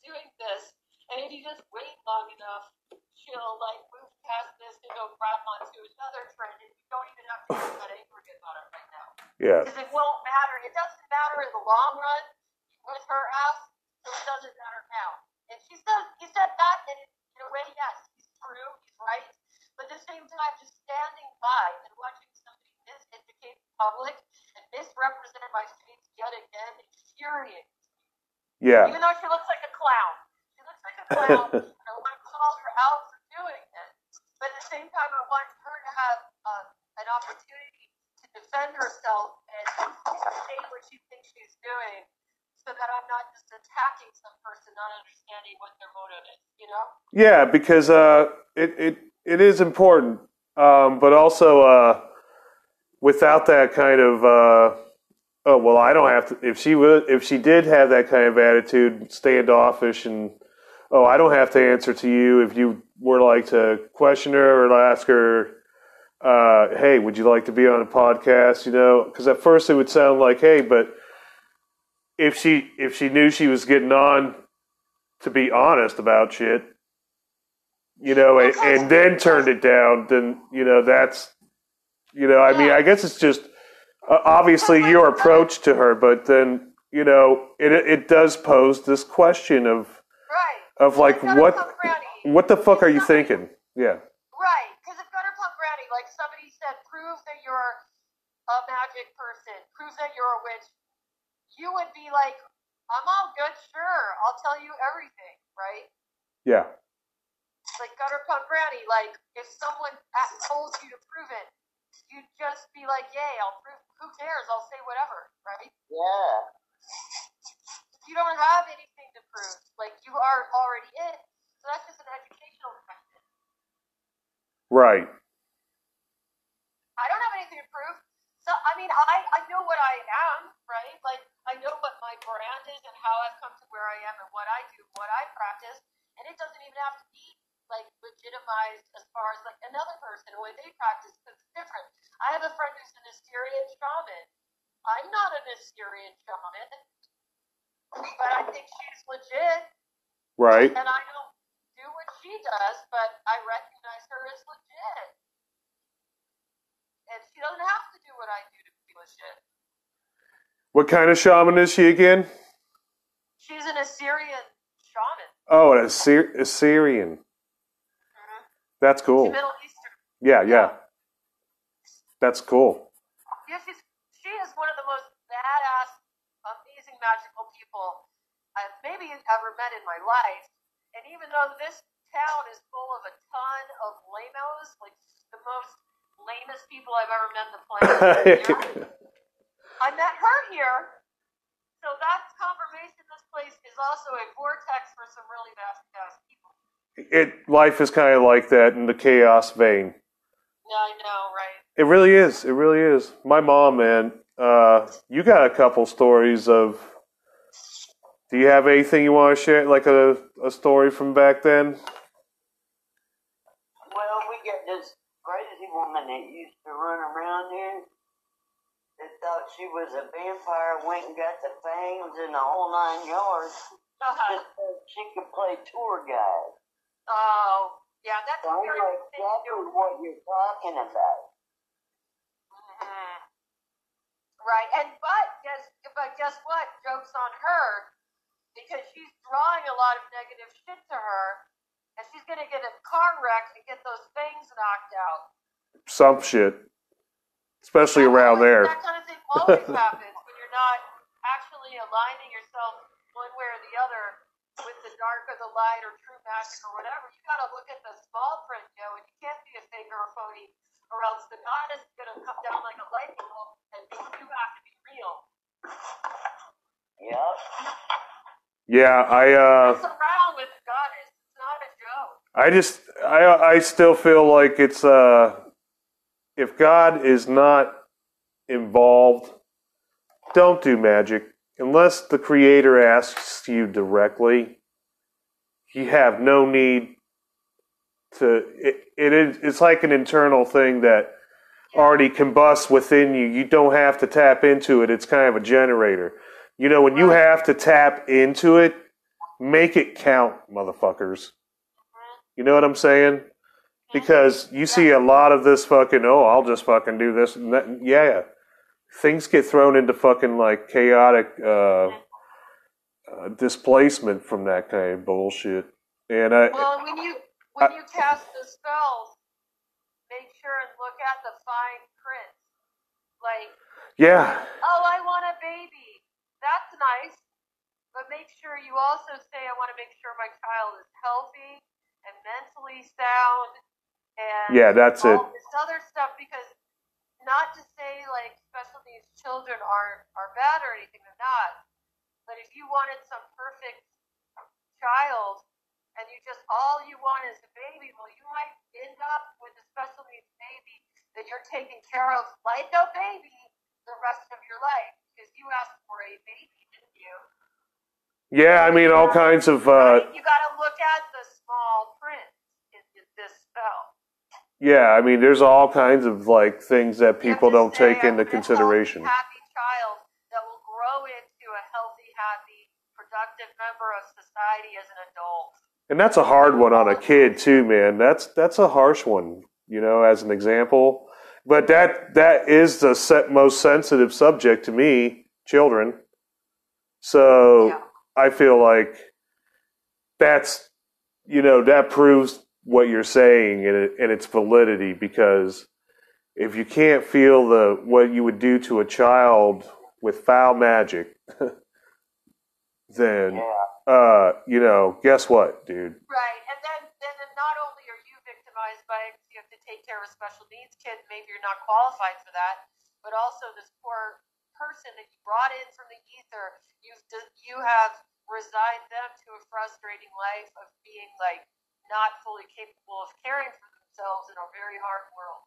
doing this, and if you just wait long enough, she'll like move past this and go grab onto another trend, and you don't even have to get that angry about it right Yeah. because it won't matter. It doesn't matter in the long run with her ass, so it doesn't matter now. And she said he said that, and in a way, yes, he's true, he's right. But at the same time, just standing by and watching somebody miseducate the public and misrepresent my faith yet again infuriates. Yeah. Even though she looks like a clown, she looks like a clown. and I want to call her out for doing it. But at the same time, I want her to have uh, an opportunity defend herself and say what she thinks she's doing, so that I'm not just attacking some person, not understanding what their motive is. You know? Yeah, because uh, it, it it is important, um, but also uh, without that kind of uh, oh well, I don't have to. If she would, if she did have that kind of attitude, standoffish, and oh, I don't have to answer to you. If you were like to question her or ask her, uh, hey, would you like to be on a podcast? You know, because at first it would sound like, hey, but if she if she knew she was getting on to be honest about shit, you know, and, and then turned it down, then you know that's, you know, I mean, I guess it's just uh, obviously your approach to her, but then you know, it it does pose this question of of like what what the fuck are you thinking? Yeah, Right, because if Gutter Punk Granny, like somebody said, prove that you're a magic person proves that you're a witch, you would be like, I'm all good, sure. I'll tell you everything, right? Yeah. Like gutter punk granny, like if someone a- told you to prove it, you'd just be like, yay, I'll prove. Who cares? I'll say whatever, right? Yeah. You don't have anything to prove. Like you are already it. So that's just an educational question. Right. I don't have anything to prove. So I mean, I I know what I am, right? Like I know what my brand is and how I've come to where I am and what I do, what I practice, and it doesn't even have to be like legitimized as far as like another person the way they practice because it's different. I have a friend who's an Assyrian shaman. I'm not an Assyrian shaman, but I think she's legit, Right. and I don't do what she does, but I recognize her as legit. And she doesn't have to do what I do to be legit. What kind of shaman is she again? She's an Assyrian shaman. Oh, an Assyr- Assyrian. Mm-hmm. That's She's cool. Middle Eastern. Yeah, yeah. That's cool. Yeah, she's, she is one of the most badass, amazing, magical people I've maybe ever met in my life. And even though this town is full of a ton of lamos, like the most lamest people I've ever met on the planet, I met her here. So that's confirmation this place is also a vortex for some really nasty ass people. it life is kind of like that in the chaos vein. Yeah, I know, right? It really is. It really is. My mom, man. Uh, you got a couple stories of. Do you have anything you want to share, like a, a story from back then? Well, we got this crazy woman that used to run around here that thought she was a vampire, went and got the fangs and the whole nine yards just so she could play tour guide. oh, yeah, that's So very know good thing to do. exactly what you're talking about. Mhm. Right, and but guess but guess what? Jokes on her because she's drawing a lot of negative shit to her, and she's gonna get a car wreck and get those things knocked out. Some shit, especially around Always- there. That kind of thing always happens when you're not actually aligning yourself one way or the other with the dark or the light or true magic or whatever. You gotta look at the small print, Joe, and you can't be a fake or a phony, or else the goddess is gonna come down like a light bulb and you have to be real. Yep. Yeah, I. Uh, Mess around with the goddess. It's not a joke. I just I I still feel like it's uh if God is not involved, don't do magic unless the creator asks you directly. You have no need to it, it is it's like an internal thing that already combusts within you. You don't have to tap into it. It's kind of a generator. You know, when you have to tap into it, make it count, motherfuckers. You know what I'm saying? Because you see a lot of this fucking, oh, I'll just fucking do this. And that. Yeah. Things get thrown into fucking like chaotic uh, uh, displacement from that kind of bullshit. And I, Well, when you when you cast the spells, make sure and look at the fine print. Like, yeah, oh, I want a baby. That's nice. But make sure you also say, I want to make sure my child is healthy and mentally sound and Yeah, that's all it. this other stuff because not to say like special needs children are are bad or anything, they're not. But if you wanted some perfect child and you just all you want is a baby, well you might end up with a special needs baby that you're taking care of like a baby the rest of your life because you asked for a baby, didn't you? yeah. I mean, all kinds of. Uh, you got to look at the small print in, in this spell. Yeah, I mean, there's all kinds of like things that people don't say, take into consideration. Happy child that will grow into a healthy, happy, productive member of society as an adult. And that's a hard one on a kid too, man. That's that's a harsh one, you know, as an example. But that that is the set, most sensitive subject to me, children. So Yeah. I feel like that's you know that proves what you're saying and, it, and its validity because if you can't feel the what you would do to a child with foul magic, then Yeah. uh, you know, guess what, dude? Right, and then and then not only are you victimized by it 'cause you have to take care of a special needs kid, maybe you're not qualified for that, but also this poor person that you brought in from the ether, you've you have resigned them to a frustrating life of being like not fully capable of caring for themselves in a very hard world.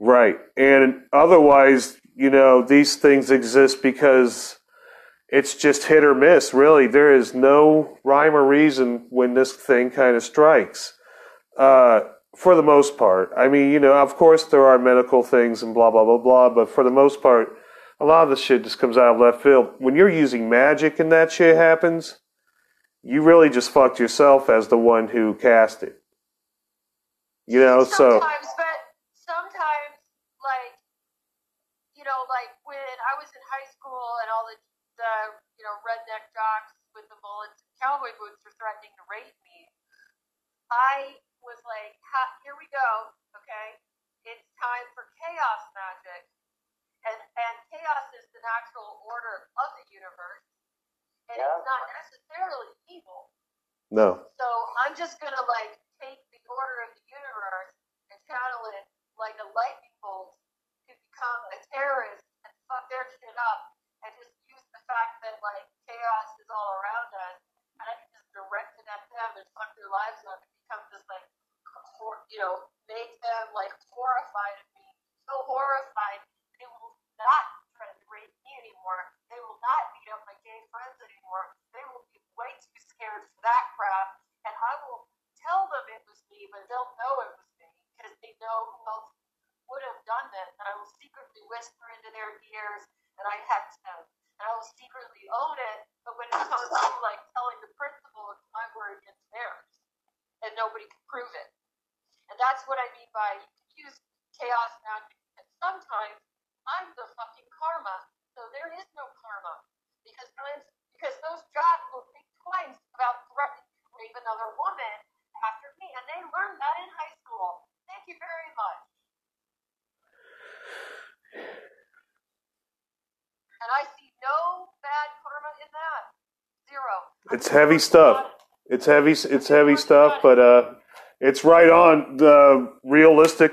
Right. And otherwise, you know, these things exist because it's just hit or miss, really. There is no rhyme or reason when this thing kind of strikes. Uh, for the most part. I mean, you know, of course there are medical things and blah, blah, blah, blah, but for the most part, a lot of the shit just comes out of left field. When you're using magic and that shit happens, you really just fucked yourself as the one who cast it. You know, so. sometimes, but sometimes, like you know, like when I was in high school and all the the you know redneck jocks with the bullets and cowboy boots were threatening to rape me, I was like, "Here we go, okay? It's time for chaos magic." And, and chaos is the natural order of the universe, and Yeah. it's not necessarily evil. No. So I'm just gonna like take the order of the universe and channel it like a lightning bolt to become a terrorist and fuck their shit up and just use the fact that like chaos is all around us and I can just direct it at them and fuck their lives up and become this like hor- you know, make them like horrified of me. So horrified they will not try to rape me anymore. They will not beat up my gay friends anymore. They will be way too scared for that crap. And I will tell them it was me, but they'll know it was me because they know who else would have done this. And I will secretly whisper into their ears that I hex them. And I will secretly own it. But when it comes to like telling the principal, it's my word against theirs. And nobody can prove it. And that's what I mean by you can use chaos magic. And sometimes I'm the fucking karma. So there is no karma. Because times because those jobs will think twice about threatening to rape another woman after me. And they learned that in high school. Thank you very much. And I see no bad karma in that. Zero. It's heavy stuff. It's heavy. It's heavy stuff, but uh, it's right on the realistic.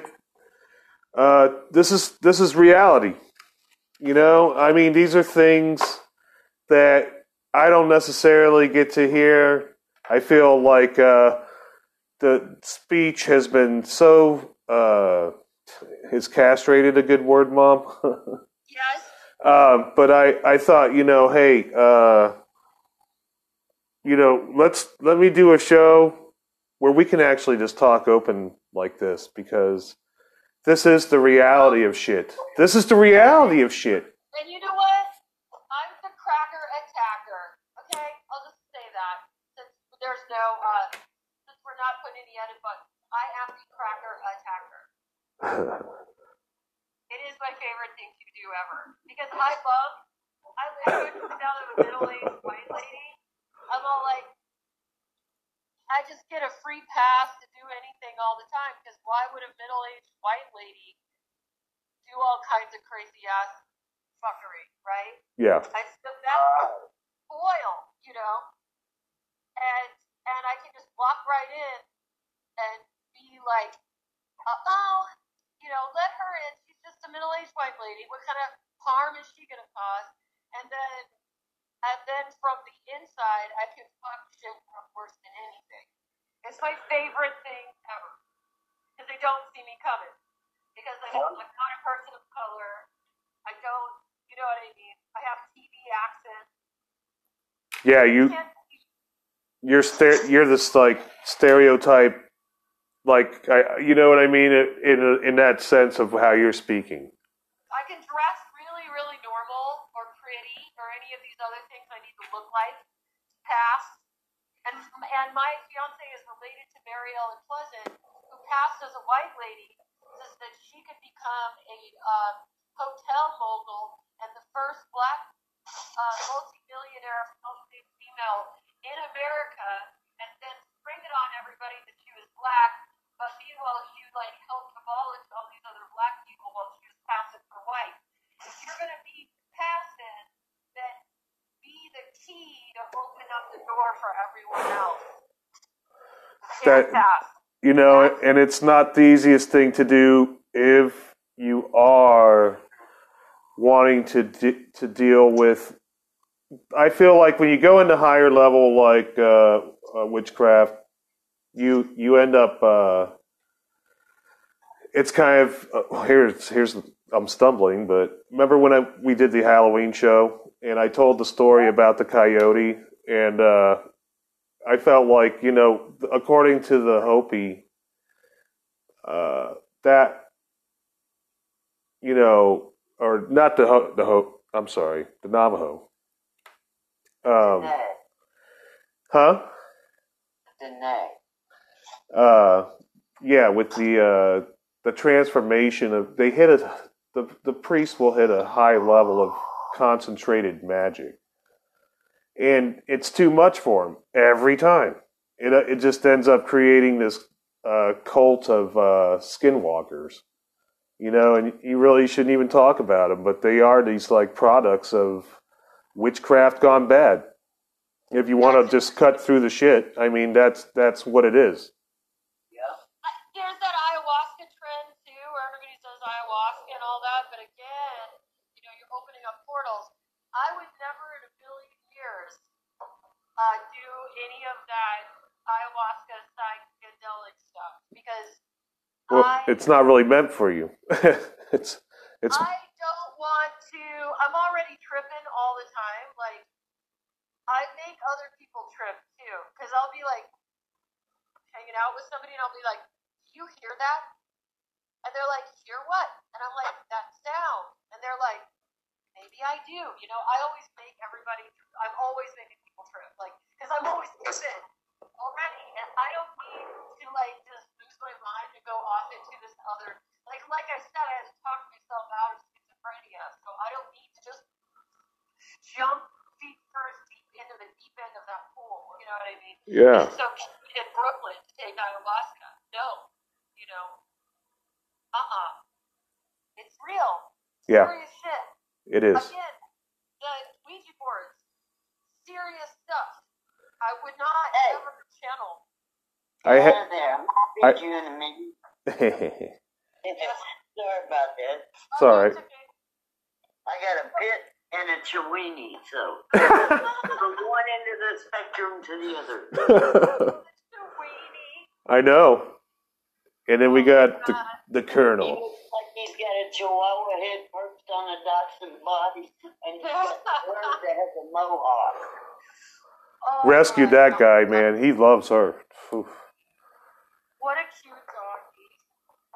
Uh, this is this is reality. You know, I mean, these are things that I don't necessarily get to hear. I feel like uh, the speech has been so uh, is castrated a good word, mom. Yes. Um, but I, I thought, you know, hey, uh, you know, let's let me do a show where we can actually just talk open like this because this is the reality of shit. This is the reality of shit. And you know what? I'm the cracker attacker. Okay? I'll just say that. Since no, uh, since we're not putting any edit buttons, I am the cracker attacker. It is my favorite thing to do ever. Because I love, I sit down with a middle aged white lady. I'm all like, I just get a free pass to do anything all the time. Because why would a middle aged white lady do all kinds of crazy ass fuckery, right? yeah. I still that's oil, you know, and and I can just walk right in and be like, uh, oh, you know, let her in. She's just a middle-aged white lady. What kind of harm is she gonna cause? And then and then from the inside, I can fuck shit up worse than anything. It's my favorite thing ever because they don't see me coming because I don't, I'm not a person of color. I don't, you know what I mean? I have TV accent. Yeah, you Can't you're ster- you're this like stereotype like I, you know what I mean in in that sense of how you're speaking. I can dress really, really normal or pretty or any of these other things I need to look like. Pass. And and my fiance is related to Mary Ellen Pleasant, who passed as a white lady, says that she could become a um, hotel mogul and the first black uh, multi-millionaire female in America and then spring it on everybody that she was black, but meanwhile she like helped abolish all these other black people while she was passing for white. If you're gonna be passing, then be the key to open up the door for everyone else. That, you know, and it's not the easiest thing to do if you are wanting to de- to deal with I feel like when you go into higher level like uh, uh, witchcraft, you you end up. Uh, it's kind of uh, here's here's I'm stumbling, but remember when I, we did the Halloween show and I told the story about the coyote and uh, I felt like you know according to the Hopi uh, that you know or not the Ho- the I'm sorry the Navajo um, huh? Uh, yeah, with the uh, the transformation of they hit a the the priest will hit a high level of concentrated magic, and it's too much for him every time. It uh, it just ends up creating this uh, cult of uh, skinwalkers, you know, and you really shouldn't even talk about them, but they are these like products of witchcraft gone bad. If you want to just cut through the shit, I mean that's that's what it is. Yeah. There's that ayahuasca trend too, where everybody says ayahuasca and all that, but again, you know, you're opening up portals. I would never in a million years uh, do any of that ayahuasca psychedelic stuff because Well, I it's not really meant for you. it's it's I don't want to. I'm already tripping all the time. Like, I make other people trip too. Because I'll be like hanging out with somebody and I'll be like, you hear that? And they're like, Hear what? And I'm like, That sound. And they're like, Maybe I do. You know, I always make everybody, I'm always making people trip. Like, because I'm always tripping already. And I don't need to, like, just lose my mind and go off into this other like like I said, I had to talk myself out of schizophrenia, so I don't need to just jump feet first deep into the deep end of that pool. You know what I mean? yeah. It's so in Brooklyn to take ayahuasca. No, you know, uh uh It's real. Yeah, Serious shit. it is. Again, the Ouija boards, serious stuff. I would not Hey. ever channel. I Hi ha- there. I'll I- feed you in a Sorry about that. All right. it's okay. I got a pit and a chiweenie, so from one end of the spectrum to the other. It's a weenie. I know. And then we got the the He colonel. looks like he's got a chihuahua head perched on a dachshund body, and he's got a bird that has a mohawk. Oh Rescued that God. guy, man. He loves her. Oof. What a cute doggy.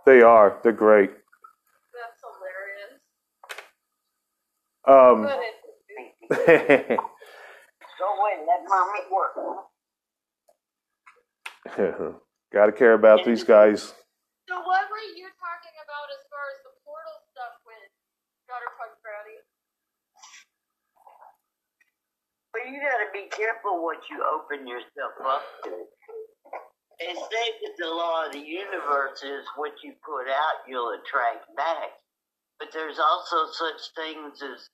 They are. They're great. That's hilarious. Um, Good interesting. So wait, let mommy work. Gotta care about these guys. So what were you talking about as far as the portal stuff with Gutter Punk Granny? Well, you gotta be careful what you open yourself up to. They say that the law of the universe is what you put out, you'll attract back. But there's also such things as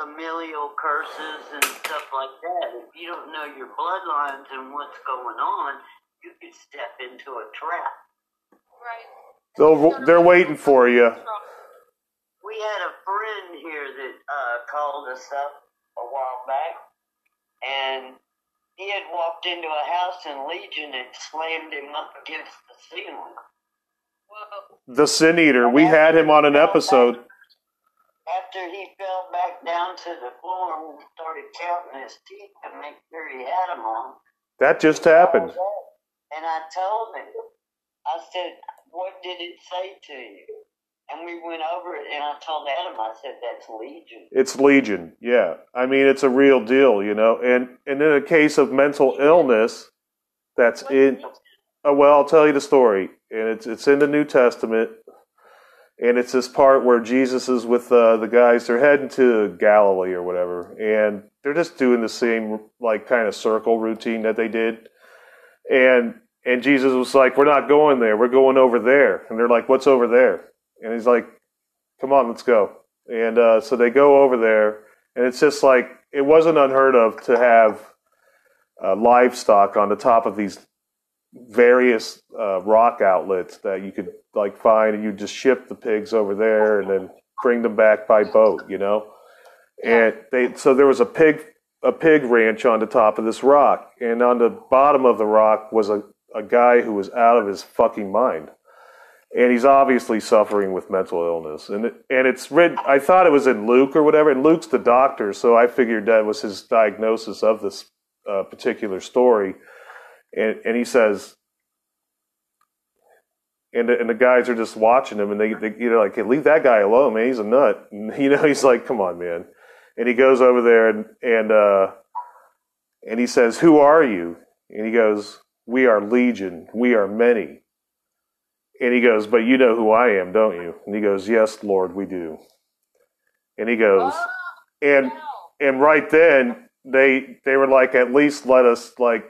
familial curses and stuff like that. If you don't know your bloodlines and what's going on, you could step into a trap. Right. They'll, they're waiting for you. We had a friend here that uh, called us up a while back, and he had walked into a house in Legion and slammed him up against the ceiling. Whoa. The Sin Eater. We had him on an episode. After he fell back down to the floor and started counting his teeth to make sure he had them on. That just happened. And I told him, I said, What did it say to you? And we went over it, and I told Adam, I said, That's Legion. It's Legion. Yeah. I mean, it's a real deal, you know. And and in a case of mental illness, that's in. Oh, well, I'll tell you the story, and it's it's in the New Testament, and it's this part where Jesus is with uh, the guys. They're heading to Galilee or whatever, and they're just doing the same like kind of circle routine that they did, and and Jesus was like, "We're not going there. We're going over there." And they're like, "What's over there?" And he's like, "Come on, let's go." And uh, so they go over there, and it's just like it wasn't unheard of to have uh, livestock on the top of these various uh, rock outlets that you could like find, and you just ship the pigs over there and then bring them back by boat, you know. And they so there was a pig a pig ranch on the top of this rock, and on the bottom of the rock was a, a guy who was out of his fucking mind. And he's obviously suffering with mental illness, and it, and it's written. I thought it was in Luke or whatever, and Luke's the doctor, so I figured that was his diagnosis of this uh, particular story. And and he says, and the, and the guys are just watching him, and they, they you know like hey, leave that guy alone, man. He's a nut. And, you know, he's like, come on, man. And he goes over there and and uh, and he says, "Who are you?" And he goes, "We are legion. We are many." And he goes, "But you know who I am, don't you?" And he goes, "Yes, Lord, we do." And he goes, Oh, and no. and right then they they were like, at least let us like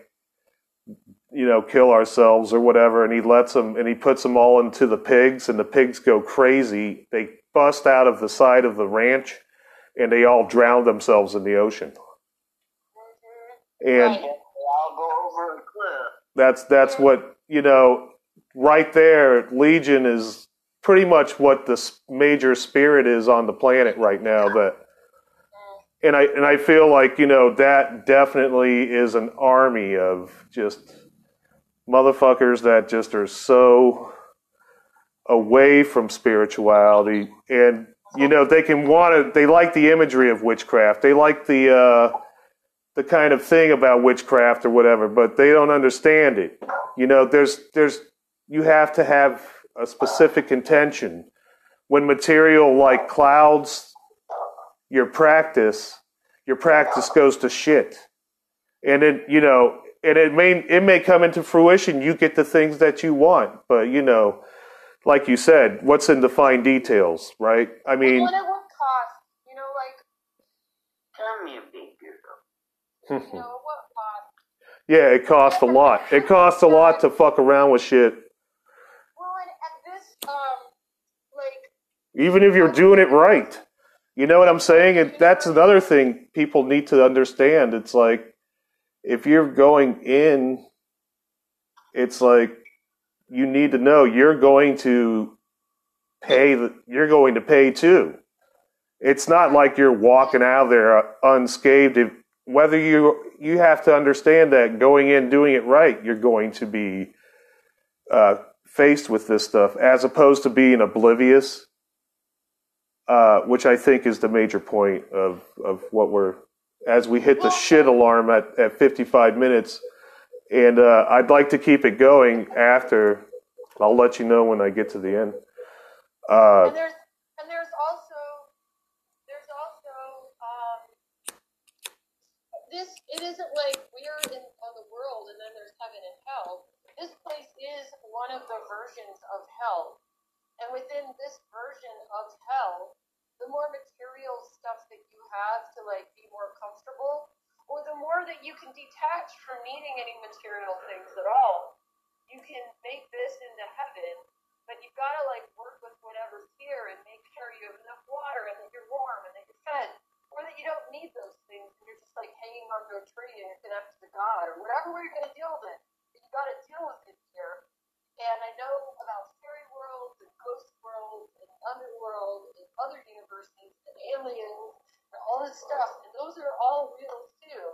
you know kill ourselves or whatever. And he lets them and he puts them all into the pigs, and the pigs go crazy. They bust out of the side of the ranch, and they all drown themselves in the ocean. And Right. I'll go over a cliff. that's that's what you know right there legion is pretty much what the major spirit is on the planet right now that and i and i feel like you know that definitely is an army of just motherfuckers that just are so away from spirituality and you know they can want to they like the imagery of witchcraft they like the uh the kind of thing about witchcraft or whatever, but they don't understand it. You know, there's there's you have to have a specific intention. When material like clouds your practice, your practice goes to shit. And it you know, and it may it may come into fruition, you get the things that you want, but you know, like you said, what's in the fine details, right? I mean, what it would cost, you know, like, Tell me a big girl. you know, what cost? yeah, it costs a lot. It costs a lot to fuck around with shit. Well, and at this, um, like, even if you're doing it right. You know what I'm saying? And that's another thing people need to understand. It's like if you're going in, it's like you need to know you're going to pay. The, you're going to pay too. It's not like you're walking out of there unscathed. If, whether you you have to understand that going in doing it right, you're going to be uh, faced with this stuff, as opposed to being oblivious uh, which I think is the major point of, of what we're as we hit the shit alarm at, at 55 minutes. And uh, I'd like to keep it going after. I'll let you know when I get to the end. Uh, and there's, and there's also, there's also, um, this, it isn't like we're in on the world and then there's heaven and hell. This place is one of the versions of hell. And within this version of hell, the more material stuff that you have to like be more comfortable, or the more that you can detach from needing any material things at all, you can make this into heaven. But you've got to like work with whatever's here and make sure you have enough water and that you're warm and that you're fed, or that you don't need those things and you're just like hanging onto a tree and you're connected to God or whatever way you're going to deal with it. But you got to deal with it here. And I know about fairy worlds and ghost worlds underworld and other universes and aliens and all this stuff. And those are all real too.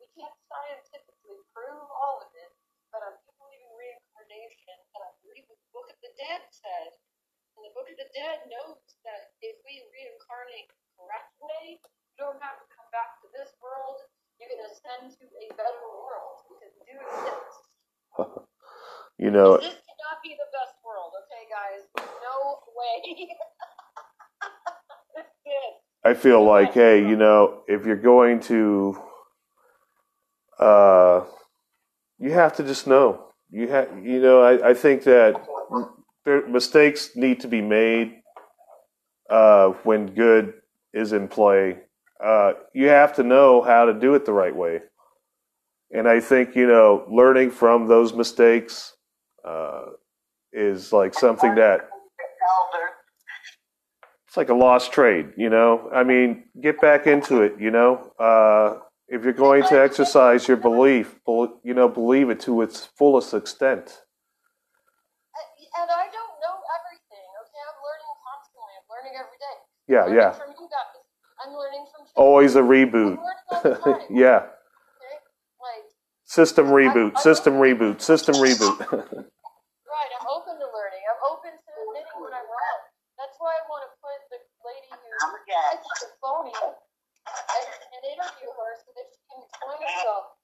We can't scientifically prove all of it, but I do believe in reincarnation and I believe what the Book of the Dead said. And the Book of the Dead knows that if we reincarnate the correct way, you don't have to come back to this world. You can ascend to a better world because we do exist. you know, This cannot be the best world, okay, guys? No way. This is. I feel like, hey, you know, if you're going to, uh, you have to just know. You have, you know, I, I think that there, mistakes need to be made uh, when good is in play. Uh, you have to know how to do it the right way. And I think, you know, learning from those mistakes uh, is like something that. It's like a lost trade, you know. I mean, get back into it, you know. Uh, if you're going to exercise your belief, you know, believe it to its fullest extent. And I don't know everything, okay? I'm learning constantly. I'm learning every day. Yeah, learning yeah. from you guys. I'm learning from you. Always a I'm reboot. learning all the time, yeah. okay? Like, System reboot. System reboot. System reboot. right, I'm open to learning. I'm open to admitting when I'm wrong. That's why I want to put the lady who I think is phony and, and interview her so that she can explain herself.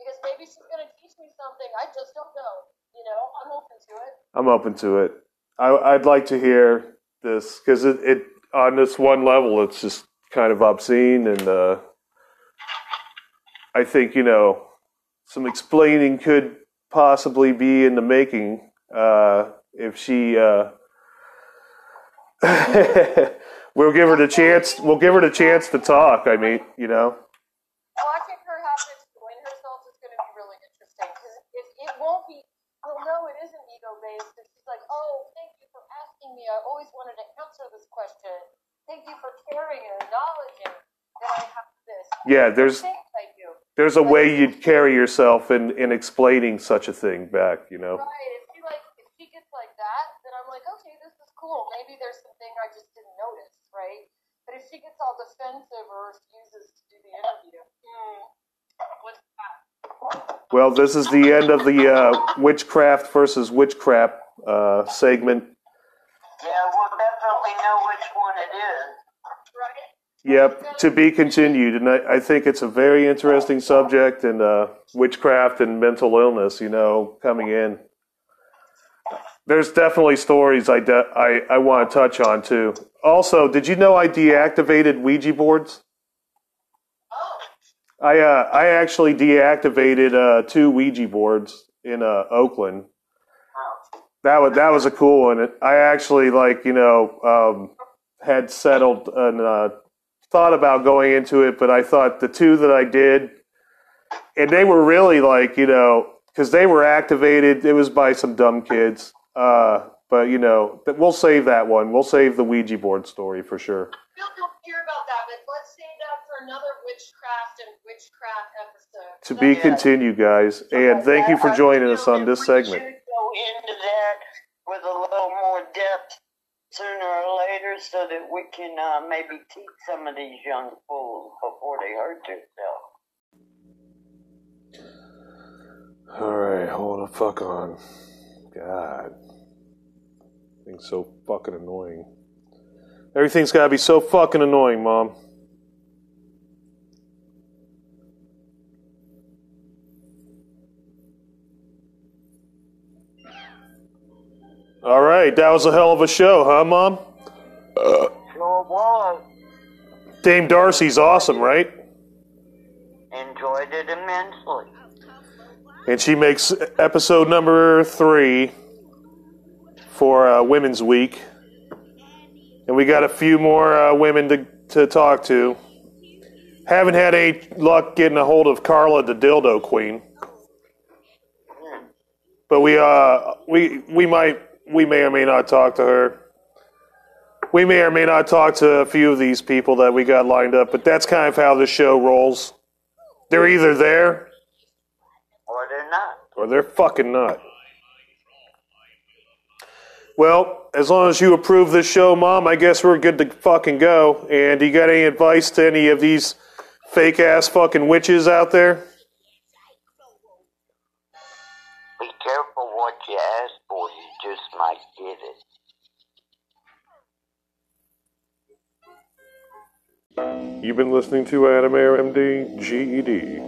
Because maybe she's going to teach me something I just don't know. You know, I'm open to it. I'm open to it. I, I'd like to hear this because it, it on this one level, it's just kind of obscene, and uh, I think you know some explaining could possibly be in the making uh, if she. Uh, we'll give her the chance. We'll give her the chance to talk. I mean, you know. Oh, Watching her have to explain herself is going to be really interesting because it, it won't be. We'll know it isn't ego based. She's like, oh, thank you for asking me. I always wanted to answer this question. Thank you for caring and acknowledging that I have this. Yeah, there's Thanks, I do. there's a way you'd carry yourself in in explaining such a thing back. You know. Right. If she like, if she gets like that, then I'm like, okay, this is cool. Maybe there's something I just didn't notice, right? But if she gets all defensive or refuses to do the interview, hmm, what's that? Well, this is the end of the uh, witchcrap versus witchcraft uh, segment. Yeah, we'll definitely know which one it is. Right. Yep, to be continued. And I, I think it's a very interesting subject, and uh, witchcraft and mental illness, you know, coming in. There's definitely stories I, de- I, I want to touch on too. Also, did you know I deactivated Ouija boards? Oh, I uh, I actually deactivated uh, two Ouija boards in uh, Oakland. That was that was a cool one. I actually like you know um, had settled and uh, thought about going into it, but I thought the two that I did, and they were really like you know because they were activated. It was by some dumb kids. Uh, but you know we'll save that one. We'll save the Ouija board story for sure. we'll don't hear about that, but let's save that for another witchcrap and witchcraft episode. To be Yeah. continued, guys, and thank you for joining us on this segment. should Go into that with a little more depth sooner or later, so that we can uh, maybe teach some of these young fools before they hurt themselves. All right, hold the fuck on. God, thing's so fucking annoying. Everything's gotta be so fucking annoying, mom. All right, that was a hell of a show, huh, mom? Sure was. Dame Darcy's awesome, right? Enjoyed it immensely. And she makes episode number three for uh, Women's Week. And we got a few more uh, women to, to talk to. Haven't had any luck getting a hold of Carla, the dildo queen. But we uh we we might we may or may not talk to her. We may or may not talk to a few of these people that we got lined up, but that's kind of how the show rolls. They're either there Or they're not. or they're fucking not. Well, as long as you approve this show, Mom, I guess we're good to fucking go. And do you got any advice to any of these fake ass fucking witches out there? Be careful what you ask for, you just might get it. You've been listening to Adam Air MD GED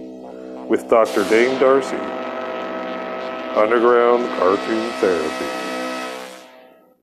with Dr. Dame Darcy. Underground Cartoon Therapy.